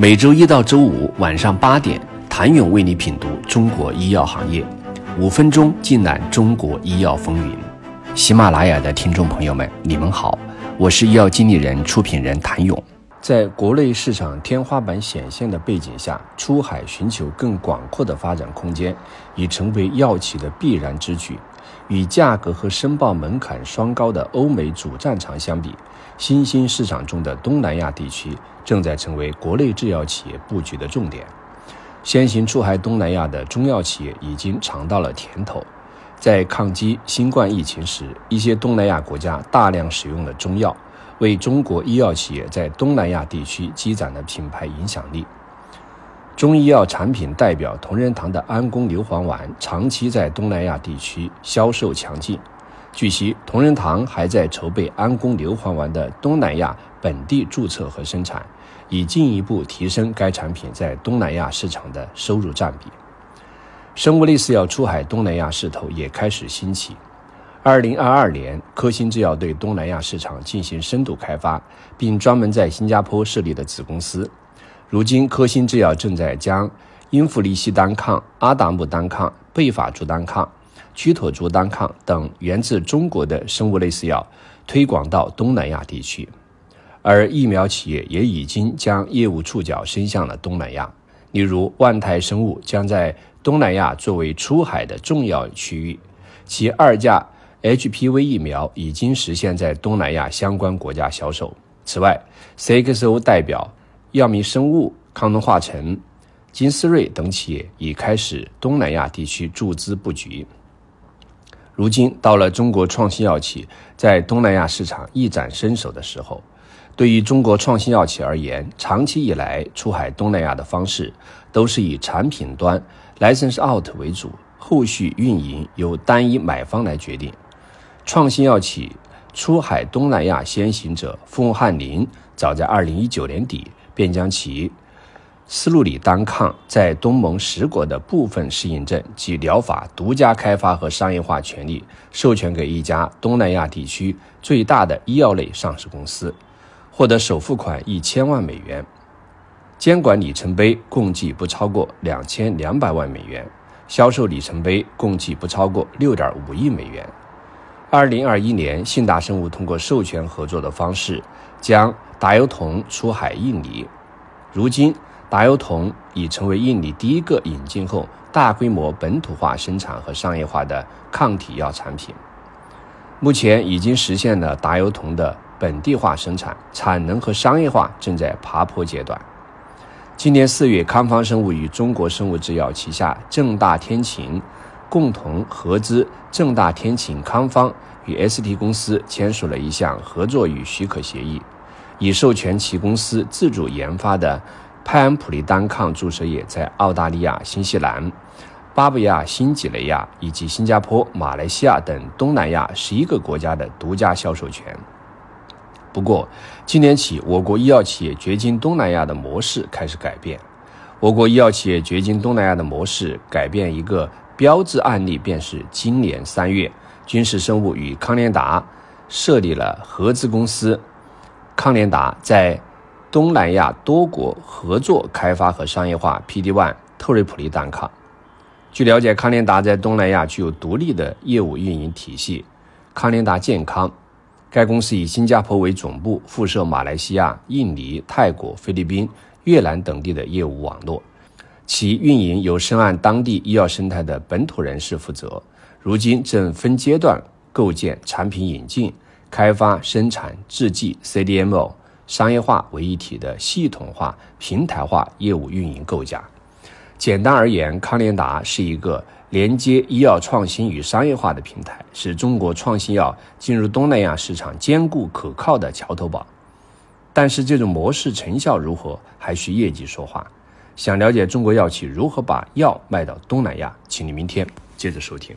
每周一到周五晚上八点，谭勇为你品读中国医药行业，五分钟尽览中国医药风云。喜马拉雅的听众朋友们，你们好，我是医药经理人、出品人谭勇。在国内市场天花板显现的背景下，出海寻求更广阔的发展空间，已成为药企的必然之举。与价格和申报门槛双高的欧美主战场相比，新兴市场中的东南亚地区。正在成为国内制药企业布局的重点。先行出海东南亚的中药企业已经尝到了甜头。在抗击新冠疫情时，一些东南亚国家大量使用了中药，为中国医药企业在东南亚地区积攒了品牌影响力。中医药产品代表同仁堂的安宫牛黄丸长期在东南亚地区销售强劲。据悉，同仁堂还在筹备安宫牛黄丸的东南亚本地注册和生产，以进一步提升该产品在东南亚市场的收入占比。生物类似药出海东南亚势头也开始兴起。二零二二年，科兴制药对东南亚市场进行深度开发，并专门在新加坡设立了子公司。如今，科兴制药正在将英弗利西单抗、阿达木单抗、贝法珠单抗。曲妥珠单抗等源自中国的生物类似药推广到东南亚地区，而疫苗企业也已经将业务触角伸向了东南亚。例如，万泰生物将在东南亚作为出海的重要区域，其二价 HPV 疫苗已经实现在东南亚相关国家销售。此外，CXO 代表药明生物、康能化成、金斯瑞等企业已开始东南亚地区注资布局。如今到了中国创新药企在东南亚市场一展身手的时候。对于中国创新药企而言，长期以来出海东南亚的方式都是以产品端 license out 为主，后续运营由单一买方来决定。创新药企出海东南亚先行者凤翰林，早在2019年底便将其。斯路里单抗在东盟十国的部分适应症及疗法独家开发和商业化权利授权给一家东南亚地区最大的医药类上市公司，获得首付款一千万美元，监管里程碑共计不超过两千两百万美元，销售里程碑共计不超过六点五亿美元。二零二一年，信达生物通过授权合作的方式将达尤酮出海印尼，如今。达尤酮已成为印尼第一个引进后大规模本土化生产和商业化的抗体药产品。目前已经实现了达尤酮的本地化生产，产能和商业化正在爬坡阶段。今年四月，康方生物与中国生物制药旗下正大天晴共同合资正大天晴康方与 ST 公司签署了一项合作与许可协议，已授权其公司自主研发的。派安普利单抗注射液在澳大利亚、新西兰、巴布亚新几内亚以及新加坡、马来西亚等东南亚十一个国家的独家销售权。不过，今年起，我国医药企业掘金东南亚的模式开始改变。我国医药企业掘金东南亚的模式改变一个标志案例，便是今年三月，军事生物与康联达设立了合资公司，康联达在。东南亚多国合作开发和商业化 PD-1 特瑞普利单抗。据了解，康联达在东南亚具有独立的业务运营体系——康联达健康。该公司以新加坡为总部，辐射马来西亚、印尼、泰国、菲律宾、越南等地的业务网络。其运营由深谙当地医药生态的本土人士负责。如今正分阶段构建产品引进、开发、生产、制剂 CDMO。商业化为一体的系统化、平台化业务运营构架。简单而言，康联达是一个连接医药创新与商业化的平台，是中国创新药进入东南亚市场坚固可靠的桥头堡。但是，这种模式成效如何，还需业绩说话。想了解中国药企如何把药卖到东南亚，请你明天接着收听。